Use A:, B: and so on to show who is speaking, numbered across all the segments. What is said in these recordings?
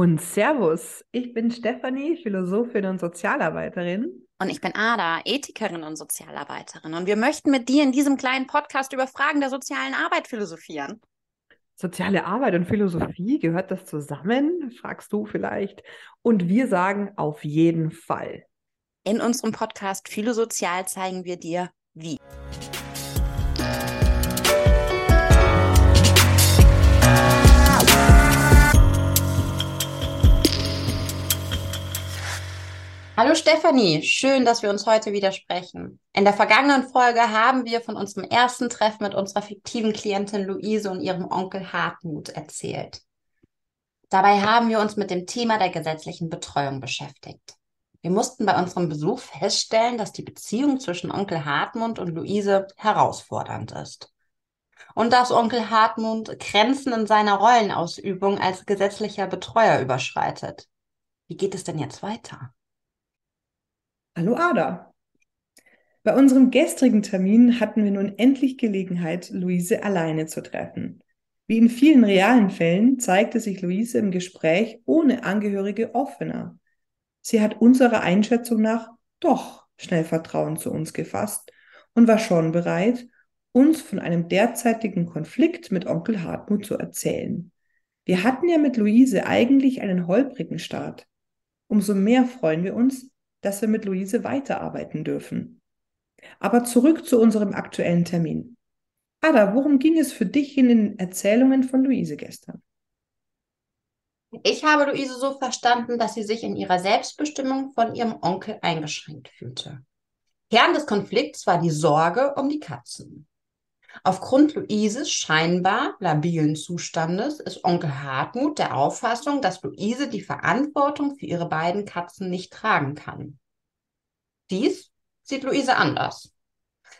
A: Und Servus, ich bin Stefanie, Philosophin und Sozialarbeiterin.
B: Und ich bin Ada, Ethikerin und Sozialarbeiterin. Und wir möchten mit dir in diesem kleinen Podcast über Fragen der sozialen Arbeit philosophieren.
A: Soziale Arbeit und Philosophie, gehört das zusammen? Fragst du vielleicht. Und wir sagen auf jeden Fall.
B: In unserem Podcast Philosozial zeigen wir dir, wie. Stefanie, schön, dass wir uns heute wieder sprechen. In der vergangenen Folge haben wir von unserem ersten Treffen mit unserer fiktiven Klientin Luise und ihrem Onkel Hartmut erzählt. Dabei haben wir uns mit dem Thema der gesetzlichen Betreuung beschäftigt. Wir mussten bei unserem Besuch feststellen, dass die Beziehung zwischen Onkel Hartmut und Luise herausfordernd ist. Und dass Onkel Hartmut Grenzen in seiner Rollenausübung als gesetzlicher Betreuer überschreitet. Wie geht es denn jetzt weiter?
A: Hallo Ada. Bei unserem gestrigen Termin hatten wir nun endlich Gelegenheit, Luise alleine zu treffen. Wie in vielen realen Fällen zeigte sich Luise im Gespräch ohne Angehörige offener. Sie hat unserer Einschätzung nach doch schnell Vertrauen zu uns gefasst und war schon bereit, uns von einem derzeitigen Konflikt mit Onkel Hartmut zu erzählen. Wir hatten ja mit Luise eigentlich einen holprigen Start. Umso mehr freuen wir uns, dass wir mit Luise weiterarbeiten dürfen. Aber zurück zu unserem aktuellen Termin. Ada, worum ging es für dich in den Erzählungen von Luise gestern?
B: Ich habe Luise so verstanden, dass sie sich in ihrer Selbstbestimmung von ihrem Onkel eingeschränkt fühlte. Kern des Konflikts war die Sorge um die Katzen. Aufgrund Luises scheinbar labilen Zustandes ist Onkel Hartmut der Auffassung, dass Luise die Verantwortung für ihre beiden Katzen nicht tragen kann. Dies sieht Luise anders.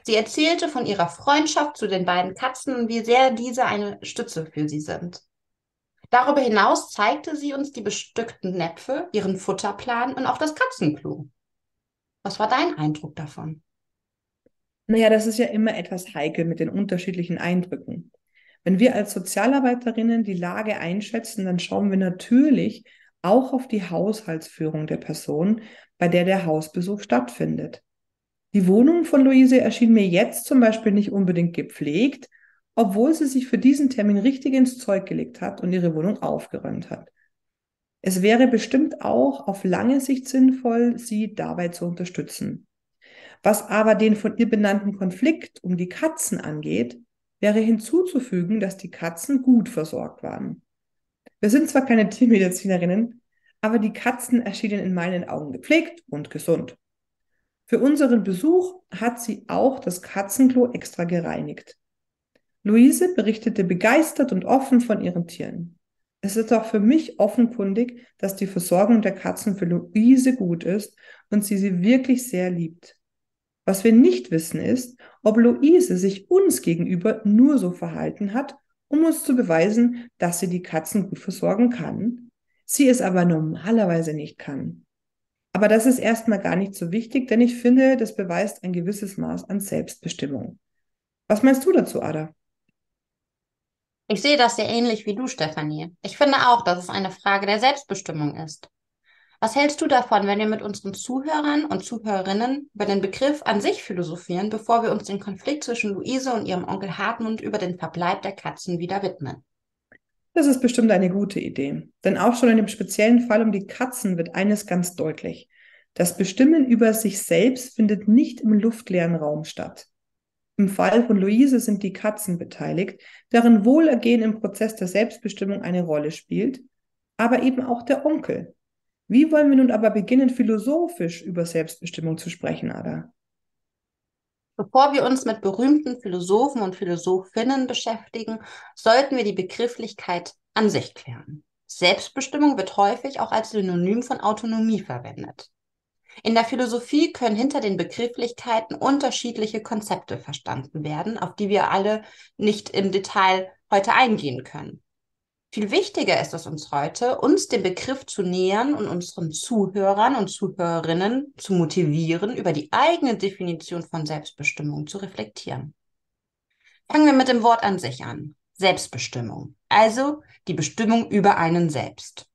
B: Sie erzählte von ihrer Freundschaft zu den beiden Katzen und wie sehr diese eine Stütze für sie sind. Darüber hinaus zeigte sie uns die bestückten Näpfe, ihren Futterplan und auch das Katzenklo. Was war dein Eindruck davon?
A: Naja, das ist ja immer etwas heikel mit den unterschiedlichen Eindrücken. Wenn wir als Sozialarbeiterinnen die Lage einschätzen, dann schauen wir natürlich auch auf die Haushaltsführung der Person, bei der der Hausbesuch stattfindet. Die Wohnung von Luise erschien mir jetzt zum Beispiel nicht unbedingt gepflegt, obwohl sie sich für diesen Termin richtig ins Zeug gelegt hat und ihre Wohnung aufgeräumt hat. Es wäre bestimmt auch auf lange Sicht sinnvoll, sie dabei zu unterstützen. Was aber den von ihr benannten Konflikt um die Katzen angeht, wäre hinzuzufügen, dass die Katzen gut versorgt waren. Wir sind zwar keine Tiermedizinerinnen, aber die Katzen erschienen in meinen Augen gepflegt und gesund. Für unseren Besuch hat sie auch das Katzenklo extra gereinigt. Luise berichtete begeistert und offen von ihren Tieren. Es ist auch für mich offenkundig, dass die Versorgung der Katzen für Luise gut ist und sie sie wirklich sehr liebt. Was wir nicht wissen ist, ob Luise sich uns gegenüber nur so verhalten hat, um uns zu beweisen, dass sie die Katzen gut versorgen kann, sie es aber normalerweise nicht kann. Aber das ist erstmal gar nicht so wichtig, denn ich finde, das beweist ein gewisses Maß an Selbstbestimmung. Was meinst du dazu, Ada?
B: Ich sehe das sehr ähnlich wie du, Stefanie. Ich finde auch, dass es eine Frage der Selbstbestimmung ist. Was hältst du davon, wenn wir mit unseren Zuhörern und Zuhörerinnen über den Begriff an sich philosophieren, bevor wir uns den Konflikt zwischen Luise und ihrem Onkel Hartmut über den Verbleib der Katzen wieder widmen?
A: Das ist bestimmt eine gute Idee. Denn auch schon in dem speziellen Fall um die Katzen wird eines ganz deutlich. Das Bestimmen über sich selbst findet nicht im luftleeren Raum statt. Im Fall von Luise sind die Katzen beteiligt, deren Wohlergehen im Prozess der Selbstbestimmung eine Rolle spielt, aber eben auch der Onkel, wie wollen wir nun aber beginnen, philosophisch über Selbstbestimmung zu sprechen, Ada?
B: Bevor wir uns mit berühmten Philosophen und Philosophinnen beschäftigen, sollten wir die Begrifflichkeit an sich klären. Selbstbestimmung wird häufig auch als Synonym von Autonomie verwendet. In der Philosophie können hinter den Begrifflichkeiten unterschiedliche Konzepte verstanden werden, auf die wir alle nicht im Detail heute eingehen können. Viel wichtiger ist es uns heute, uns dem Begriff zu nähern und unseren Zuhörern und Zuhörerinnen zu motivieren, über die eigene Definition von Selbstbestimmung zu reflektieren. Fangen wir mit dem Wort an sich an. Selbstbestimmung, also die Bestimmung über einen selbst.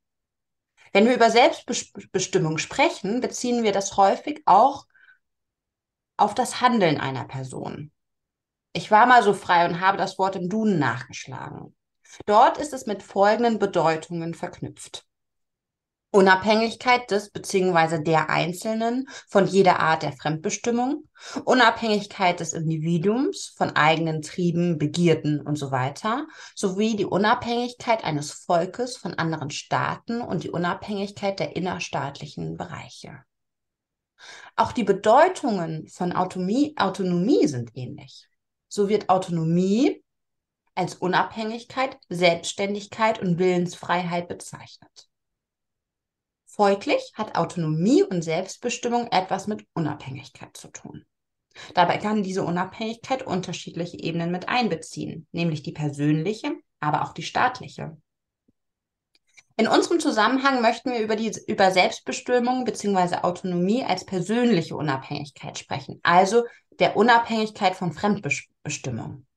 B: Wenn wir über Selbstbestimmung sprechen, beziehen wir das häufig auch auf das Handeln einer Person. Ich war mal so frei und habe das Wort im Duden nachgeschlagen. Dort ist es mit folgenden Bedeutungen verknüpft. Unabhängigkeit des bzw. der Einzelnen von jeder Art der Fremdbestimmung, Unabhängigkeit des Individuums von eigenen Trieben, Begierden und so weiter, sowie die Unabhängigkeit eines Volkes von anderen Staaten und die Unabhängigkeit der innerstaatlichen Bereiche. Auch die Bedeutungen von Autonomie, Autonomie sind ähnlich. So wird Autonomie als Unabhängigkeit, Selbstständigkeit und Willensfreiheit bezeichnet. Folglich hat Autonomie und Selbstbestimmung etwas mit Unabhängigkeit zu tun. Dabei kann diese Unabhängigkeit unterschiedliche Ebenen mit einbeziehen, nämlich die persönliche, aber auch die staatliche. In unserem Zusammenhang möchten wir über, die, über Selbstbestimmung bzw. Autonomie als persönliche Unabhängigkeit sprechen, also der Unabhängigkeit von Fremdbestimmung.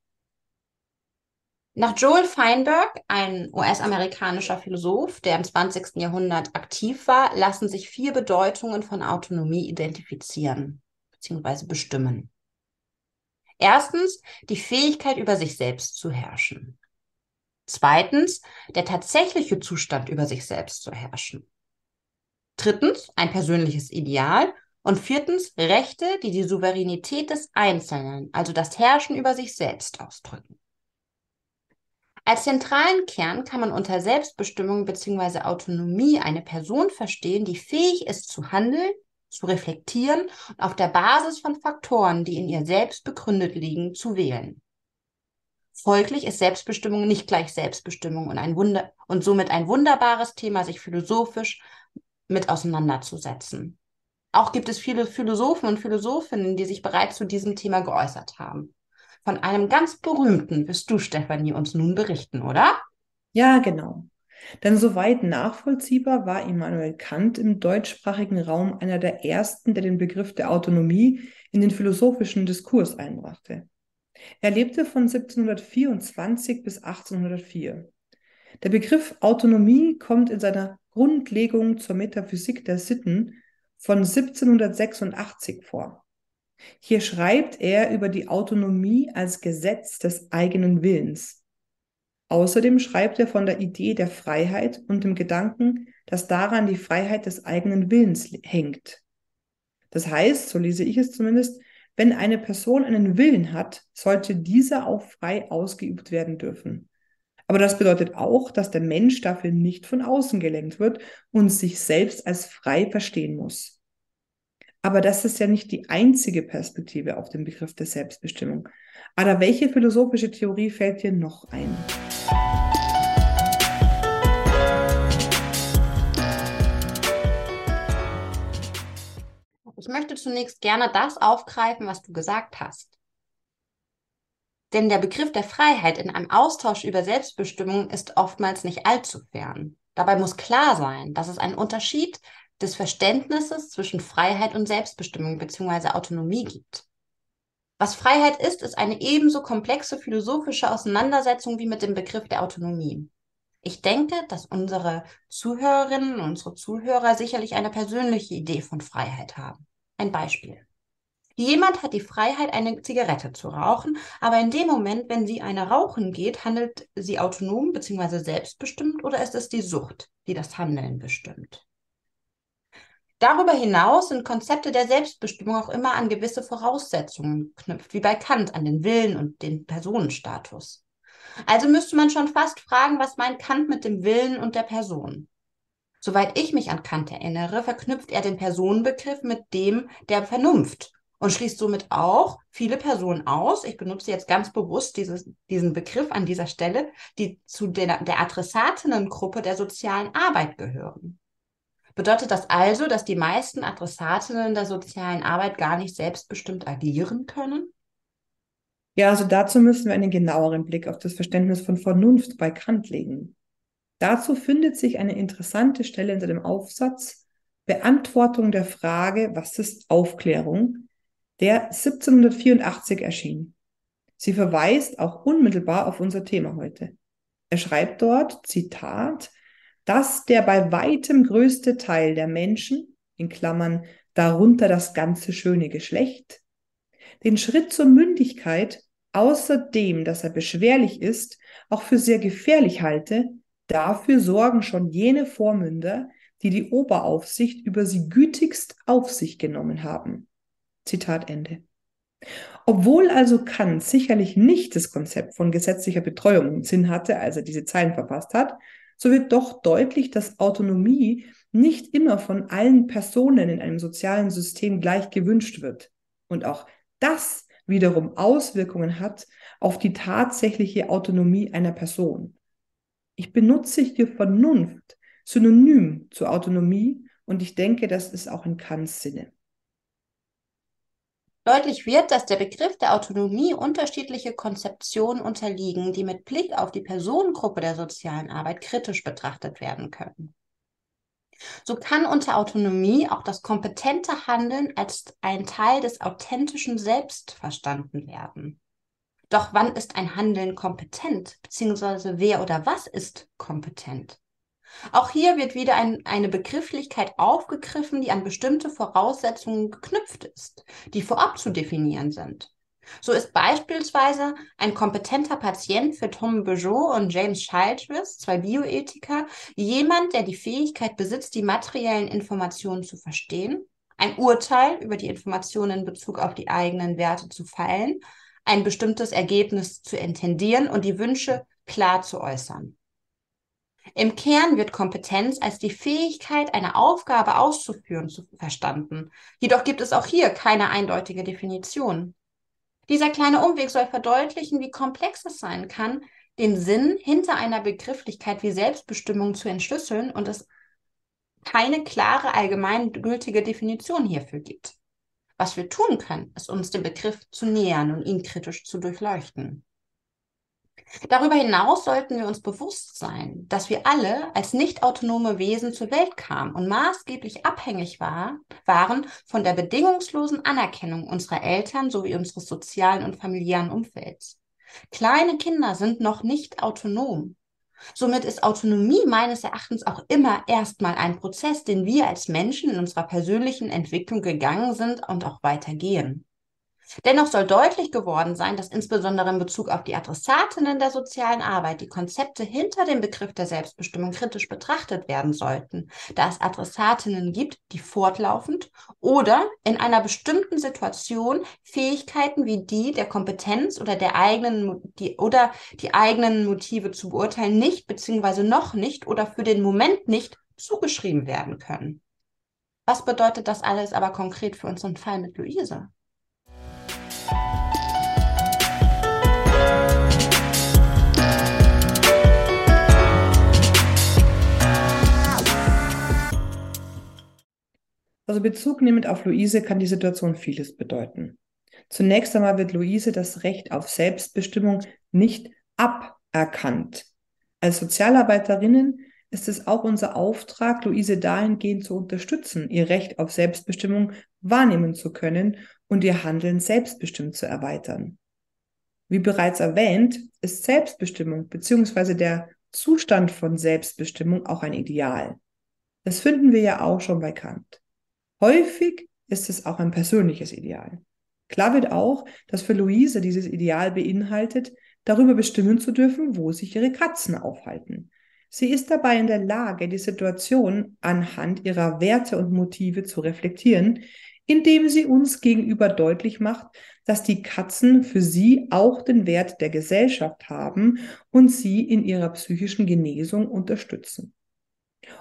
B: Nach Joel Feinberg, ein US-amerikanischer Philosoph, der im 20. Jahrhundert aktiv war, lassen sich vier Bedeutungen von Autonomie identifizieren bzw. bestimmen. Erstens die Fähigkeit, über sich selbst zu herrschen. Zweitens der tatsächliche Zustand, über sich selbst zu herrschen. Drittens ein persönliches Ideal. Und viertens Rechte, die die Souveränität des Einzelnen, also das Herrschen über sich selbst ausdrücken. Als zentralen Kern kann man unter Selbstbestimmung bzw. Autonomie eine Person verstehen, die fähig ist zu handeln, zu reflektieren und auf der Basis von Faktoren, die in ihr selbst begründet liegen, zu wählen. Folglich ist Selbstbestimmung nicht gleich Selbstbestimmung und, ein Wunder und somit ein wunderbares Thema, sich philosophisch mit auseinanderzusetzen. Auch gibt es viele Philosophen und Philosophinnen, die sich bereits zu diesem Thema geäußert haben. Von einem ganz berühmten wirst du, Stefanie, uns nun berichten, oder?
A: Ja, genau. Denn soweit nachvollziehbar war Immanuel Kant im deutschsprachigen Raum einer der ersten, der den Begriff der Autonomie in den philosophischen Diskurs einbrachte. Er lebte von 1724 bis 1804. Der Begriff Autonomie kommt in seiner Grundlegung zur Metaphysik der Sitten von 1786 vor. Hier schreibt er über die Autonomie als Gesetz des eigenen Willens. Außerdem schreibt er von der Idee der Freiheit und dem Gedanken, dass daran die Freiheit des eigenen Willens hängt. Das heißt, so lese ich es zumindest, wenn eine Person einen Willen hat, sollte dieser auch frei ausgeübt werden dürfen. Aber das bedeutet auch, dass der Mensch dafür nicht von außen gelenkt wird und sich selbst als frei verstehen muss. Aber das ist ja nicht die einzige Perspektive auf den Begriff der Selbstbestimmung. Aber welche philosophische Theorie fällt dir noch ein?
B: Ich möchte zunächst gerne das aufgreifen, was du gesagt hast. Denn der Begriff der Freiheit in einem Austausch über Selbstbestimmung ist oftmals nicht allzu fern. Dabei muss klar sein, dass es einen Unterschied des Verständnisses zwischen Freiheit und Selbstbestimmung bzw. Autonomie gibt. Was Freiheit ist, ist eine ebenso komplexe philosophische Auseinandersetzung wie mit dem Begriff der Autonomie. Ich denke, dass unsere Zuhörerinnen und unsere Zuhörer sicherlich eine persönliche Idee von Freiheit haben. Ein Beispiel. Jemand hat die Freiheit, eine Zigarette zu rauchen, aber in dem Moment, wenn sie eine rauchen geht, handelt sie autonom bzw. selbstbestimmt oder ist es die Sucht, die das Handeln bestimmt? Darüber hinaus sind Konzepte der Selbstbestimmung auch immer an gewisse Voraussetzungen geknüpft, wie bei Kant an den Willen und den Personenstatus. Also müsste man schon fast fragen, was meint Kant mit dem Willen und der Person? Soweit ich mich an Kant erinnere, verknüpft er den Personenbegriff mit dem der Vernunft und schließt somit auch viele Personen aus. Ich benutze jetzt ganz bewusst dieses, diesen Begriff an dieser Stelle, die zu der, der Adressatinnengruppe der sozialen Arbeit gehören. Bedeutet das also, dass die meisten Adressatinnen der sozialen Arbeit gar nicht selbstbestimmt agieren können?
A: Ja, also dazu müssen wir einen genaueren Blick auf das Verständnis von Vernunft bei Kant legen. Dazu findet sich eine interessante Stelle in seinem Aufsatz Beantwortung der Frage, was ist Aufklärung, der 1784 erschien. Sie verweist auch unmittelbar auf unser Thema heute. Er schreibt dort, Zitat, dass der bei weitem größte Teil der Menschen, in Klammern darunter das ganze schöne Geschlecht, den Schritt zur Mündigkeit, außerdem, dass er beschwerlich ist, auch für sehr gefährlich halte, dafür sorgen schon jene Vormünder, die die Oberaufsicht über sie gütigst auf sich genommen haben. Zitat Ende. Obwohl also Kant sicherlich nicht das Konzept von gesetzlicher Betreuung im Sinn hatte, als er diese Zeilen verfasst hat, so wird doch deutlich, dass Autonomie nicht immer von allen Personen in einem sozialen System gleich gewünscht wird. Und auch das wiederum Auswirkungen hat auf die tatsächliche Autonomie einer Person. Ich benutze hier Vernunft synonym zur Autonomie und ich denke, das ist auch in Kants Sinne.
B: Deutlich wird, dass der Begriff der Autonomie unterschiedliche Konzeptionen unterliegen, die mit Blick auf die Personengruppe der sozialen Arbeit kritisch betrachtet werden können. So kann unter Autonomie auch das kompetente Handeln als ein Teil des authentischen Selbst verstanden werden. Doch wann ist ein Handeln kompetent, beziehungsweise wer oder was ist kompetent? Auch hier wird wieder ein, eine Begrifflichkeit aufgegriffen, die an bestimmte Voraussetzungen geknüpft ist, die vorab zu definieren sind. So ist beispielsweise ein kompetenter Patient für Tom Bejo und James Childress, zwei Bioethiker, jemand, der die Fähigkeit besitzt, die materiellen Informationen zu verstehen, ein Urteil über die Informationen in Bezug auf die eigenen Werte zu feilen, ein bestimmtes Ergebnis zu intendieren und die Wünsche klar zu äußern. Im Kern wird Kompetenz als die Fähigkeit, eine Aufgabe auszuführen, zu verstanden. Jedoch gibt es auch hier keine eindeutige Definition. Dieser kleine Umweg soll verdeutlichen, wie komplex es sein kann, den Sinn hinter einer Begrifflichkeit wie Selbstbestimmung zu entschlüsseln und es keine klare allgemeingültige Definition hierfür gibt. Was wir tun können, ist uns dem Begriff zu nähern und ihn kritisch zu durchleuchten. Darüber hinaus sollten wir uns bewusst sein, dass wir alle als nicht autonome Wesen zur Welt kamen und maßgeblich abhängig war, waren von der bedingungslosen Anerkennung unserer Eltern sowie unseres sozialen und familiären Umfelds. Kleine Kinder sind noch nicht autonom. Somit ist Autonomie meines Erachtens auch immer erstmal ein Prozess, den wir als Menschen in unserer persönlichen Entwicklung gegangen sind und auch weitergehen. Dennoch soll deutlich geworden sein, dass insbesondere in Bezug auf die Adressatinnen der sozialen Arbeit die Konzepte hinter dem Begriff der Selbstbestimmung kritisch betrachtet werden sollten, da es Adressatinnen gibt, die fortlaufend oder in einer bestimmten Situation Fähigkeiten wie die der Kompetenz oder der eigenen die, oder die eigenen Motive zu beurteilen nicht bzw. noch nicht oder für den Moment nicht zugeschrieben werden können. Was bedeutet das alles aber konkret für unseren Fall mit Luise?
A: Also Bezug nehmend auf Luise kann die Situation vieles bedeuten. Zunächst einmal wird Luise das Recht auf Selbstbestimmung nicht aberkannt. Als Sozialarbeiterinnen ist es auch unser Auftrag, Luise dahingehend zu unterstützen, ihr Recht auf Selbstbestimmung wahrnehmen zu können und ihr Handeln selbstbestimmt zu erweitern. Wie bereits erwähnt, ist Selbstbestimmung bzw. der Zustand von Selbstbestimmung auch ein Ideal. Das finden wir ja auch schon bei Kant. Häufig ist es auch ein persönliches Ideal. Klar wird auch, dass für Luise dieses Ideal beinhaltet, darüber bestimmen zu dürfen, wo sich ihre Katzen aufhalten. Sie ist dabei in der Lage, die Situation anhand ihrer Werte und Motive zu reflektieren, indem sie uns gegenüber deutlich macht, dass die Katzen für sie auch den Wert der Gesellschaft haben und sie in ihrer psychischen Genesung unterstützen.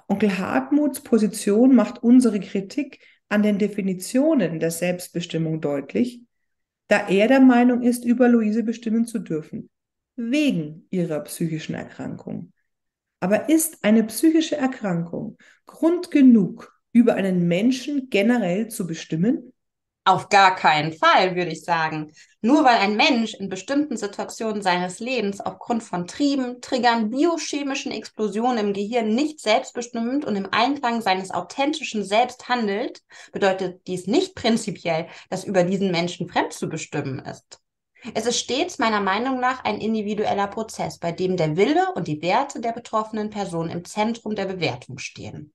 A: Onkel Hartmuts Position macht unsere Kritik an den Definitionen der Selbstbestimmung deutlich, da er der Meinung ist, über Luise bestimmen zu dürfen, wegen ihrer psychischen Erkrankung. Aber ist eine psychische Erkrankung Grund genug, über einen Menschen generell zu bestimmen?
B: Auf gar keinen Fall, würde ich sagen. Nur weil ein Mensch in bestimmten Situationen seines Lebens aufgrund von Trieben, Triggern, biochemischen Explosionen im Gehirn nicht selbstbestimmt und im Einklang seines authentischen Selbst handelt, bedeutet dies nicht prinzipiell, dass über diesen Menschen fremd zu bestimmen ist. Es ist stets meiner Meinung nach ein individueller Prozess, bei dem der Wille und die Werte der betroffenen Person im Zentrum der Bewertung stehen.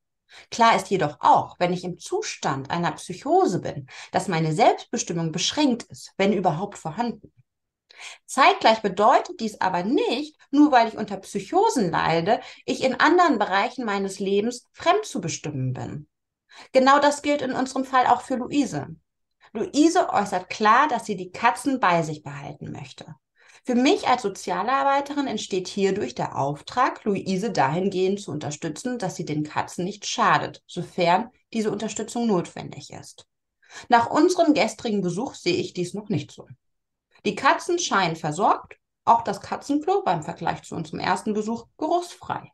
B: Klar ist jedoch auch, wenn ich im Zustand einer Psychose bin, dass meine Selbstbestimmung beschränkt ist, wenn überhaupt vorhanden. Zeitgleich bedeutet dies aber nicht, nur weil ich unter Psychosen leide, ich in anderen Bereichen meines Lebens fremd zu bestimmen bin. Genau das gilt in unserem Fall auch für Luise. Luise äußert klar, dass sie die Katzen bei sich behalten möchte. Für mich als Sozialarbeiterin entsteht hierdurch der Auftrag, Luise dahingehend zu unterstützen, dass sie den Katzen nicht schadet, sofern diese Unterstützung notwendig ist. Nach unserem gestrigen Besuch sehe ich dies noch nicht so. Die Katzen scheinen versorgt, auch das Katzenklo beim Vergleich zu unserem ersten Besuch geruchsfrei.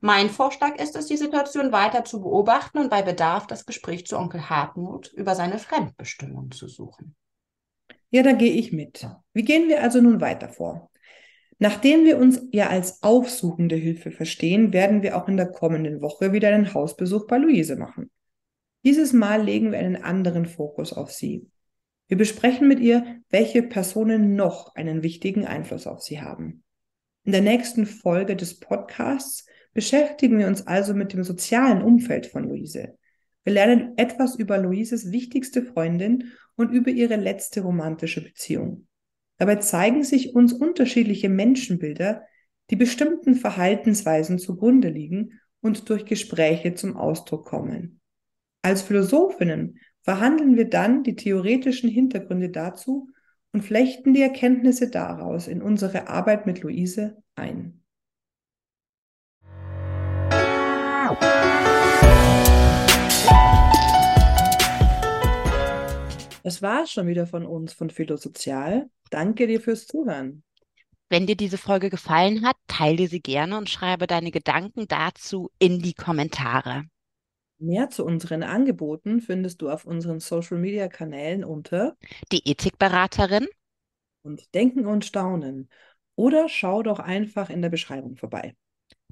B: Mein Vorschlag ist es, die Situation weiter zu beobachten und bei Bedarf das Gespräch zu Onkel Hartmut über seine Fremdbestimmung zu suchen.
A: Ja, da gehe ich mit. Wie gehen wir also nun weiter vor? Nachdem wir uns ja als aufsuchende Hilfe verstehen, werden wir auch in der kommenden Woche wieder einen Hausbesuch bei Luise machen. Dieses Mal legen wir einen anderen Fokus auf sie. Wir besprechen mit ihr, welche Personen noch einen wichtigen Einfluss auf sie haben. In der nächsten Folge des Podcasts beschäftigen wir uns also mit dem sozialen Umfeld von Luise. Wir lernen etwas über Luises wichtigste Freundin und über ihre letzte romantische Beziehung. Dabei zeigen sich uns unterschiedliche Menschenbilder, die bestimmten Verhaltensweisen zugrunde liegen und durch Gespräche zum Ausdruck kommen. Als Philosophinnen verhandeln wir dann die theoretischen Hintergründe dazu und flechten die Erkenntnisse daraus in unsere Arbeit mit Luise ein. Das war schon wieder von uns von Philosozial. Danke dir fürs Zuhören.
B: Wenn dir diese Folge gefallen hat, teile sie gerne und schreibe deine Gedanken dazu in die Kommentare.
A: Mehr zu unseren Angeboten findest du auf unseren Social Media Kanälen unter
B: die Ethikberaterin
A: und Denken und Staunen. Oder schau doch einfach in der Beschreibung vorbei.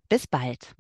B: Bis bald.